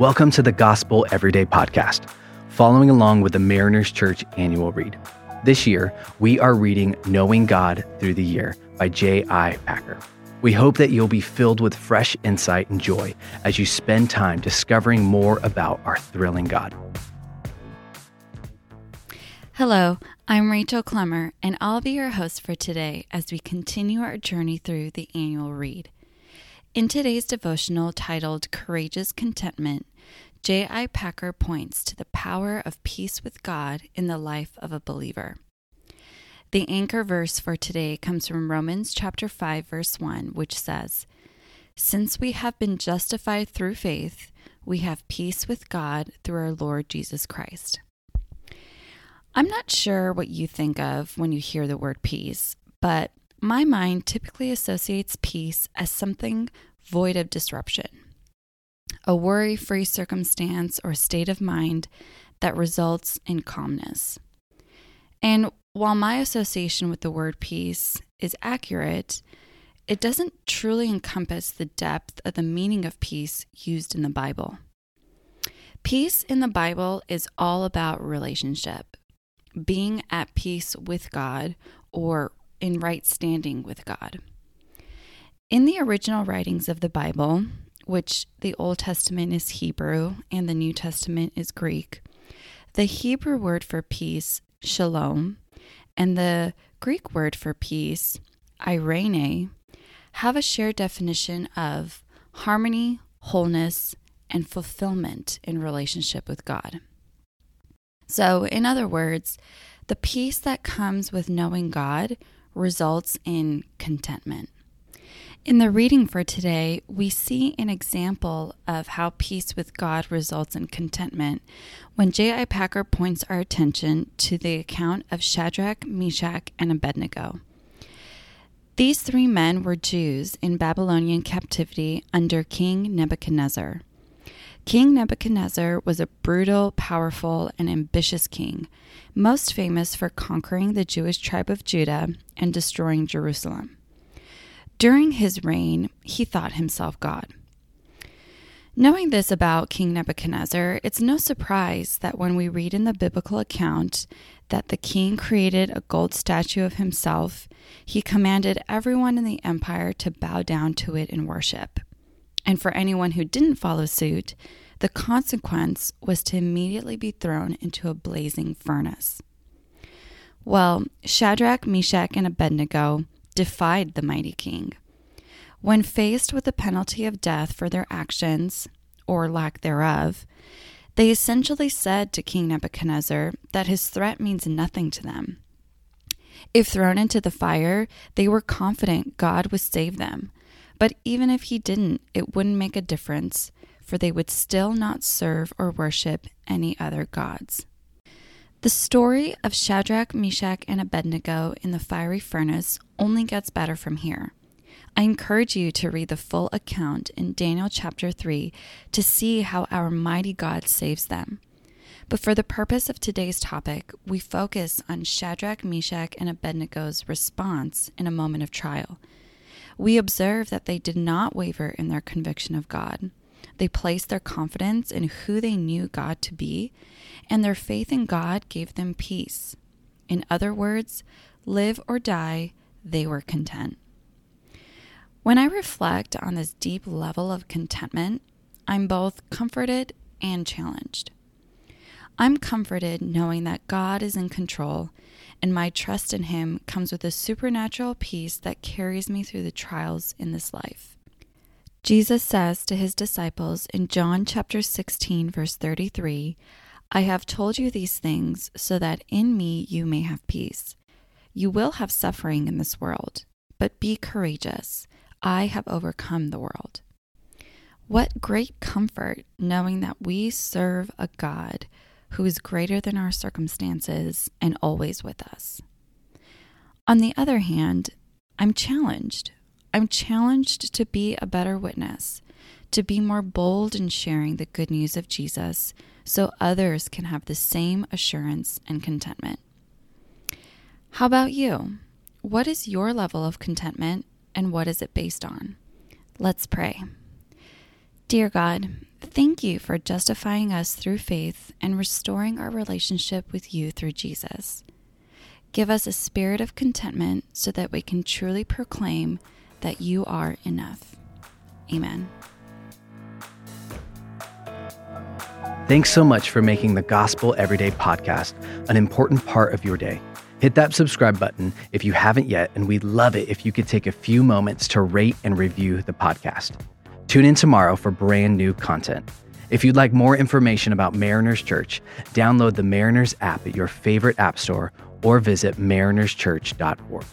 Welcome to the Gospel Everyday Podcast, following along with the Mariners Church annual read. This year, we are reading Knowing God Through the Year by J.I. Packer. We hope that you'll be filled with fresh insight and joy as you spend time discovering more about our thrilling God. Hello, I'm Rachel Clemmer, and I'll be your host for today as we continue our journey through the annual read. In today's devotional titled Courageous Contentment, J.I. Packer points to the power of peace with God in the life of a believer. The anchor verse for today comes from Romans chapter 5 verse 1, which says, "Since we have been justified through faith, we have peace with God through our Lord Jesus Christ." I'm not sure what you think of when you hear the word peace, but my mind typically associates peace as something void of disruption a worry free circumstance or state of mind that results in calmness. And while my association with the word peace is accurate, it doesn't truly encompass the depth of the meaning of peace used in the Bible. Peace in the Bible is all about relationship, being at peace with God or in right standing with God. In the original writings of the Bible, which the Old Testament is Hebrew and the New Testament is Greek, the Hebrew word for peace, shalom, and the Greek word for peace, irene, have a shared definition of harmony, wholeness, and fulfillment in relationship with God. So, in other words, the peace that comes with knowing God results in contentment. In the reading for today, we see an example of how peace with God results in contentment when J.I. Packer points our attention to the account of Shadrach, Meshach, and Abednego. These three men were Jews in Babylonian captivity under King Nebuchadnezzar. King Nebuchadnezzar was a brutal, powerful, and ambitious king, most famous for conquering the Jewish tribe of Judah and destroying Jerusalem. During his reign, he thought himself God. Knowing this about King Nebuchadnezzar, it's no surprise that when we read in the biblical account that the king created a gold statue of himself, he commanded everyone in the empire to bow down to it in worship. And for anyone who didn't follow suit, the consequence was to immediately be thrown into a blazing furnace. Well, Shadrach, Meshach, and Abednego defied the mighty king. When faced with the penalty of death for their actions, or lack thereof, they essentially said to King Nebuchadnezzar that his threat means nothing to them. If thrown into the fire, they were confident God would save them. But even if he didn't, it wouldn't make a difference, for they would still not serve or worship any other gods. The story of Shadrach, Meshach, and Abednego in the fiery furnace only gets better from here. I encourage you to read the full account in Daniel chapter 3 to see how our mighty God saves them. But for the purpose of today's topic, we focus on Shadrach, Meshach, and Abednego's response in a moment of trial. We observe that they did not waver in their conviction of God. They placed their confidence in who they knew God to be, and their faith in God gave them peace. In other words, live or die, they were content. When I reflect on this deep level of contentment, I'm both comforted and challenged. I'm comforted knowing that God is in control, and my trust in Him comes with a supernatural peace that carries me through the trials in this life. Jesus says to his disciples in John chapter 16, verse 33, I have told you these things so that in me you may have peace. You will have suffering in this world, but be courageous. I have overcome the world. What great comfort knowing that we serve a God who is greater than our circumstances and always with us. On the other hand, I'm challenged I'm challenged to be a better witness, to be more bold in sharing the good news of Jesus so others can have the same assurance and contentment. How about you? What is your level of contentment and what is it based on? Let's pray. Dear God, Thank you for justifying us through faith and restoring our relationship with you through Jesus. Give us a spirit of contentment so that we can truly proclaim that you are enough. Amen. Thanks so much for making the Gospel Everyday podcast an important part of your day. Hit that subscribe button if you haven't yet, and we'd love it if you could take a few moments to rate and review the podcast. Tune in tomorrow for brand new content. If you'd like more information about Mariners Church, download the Mariners app at your favorite app store or visit marinerschurch.org.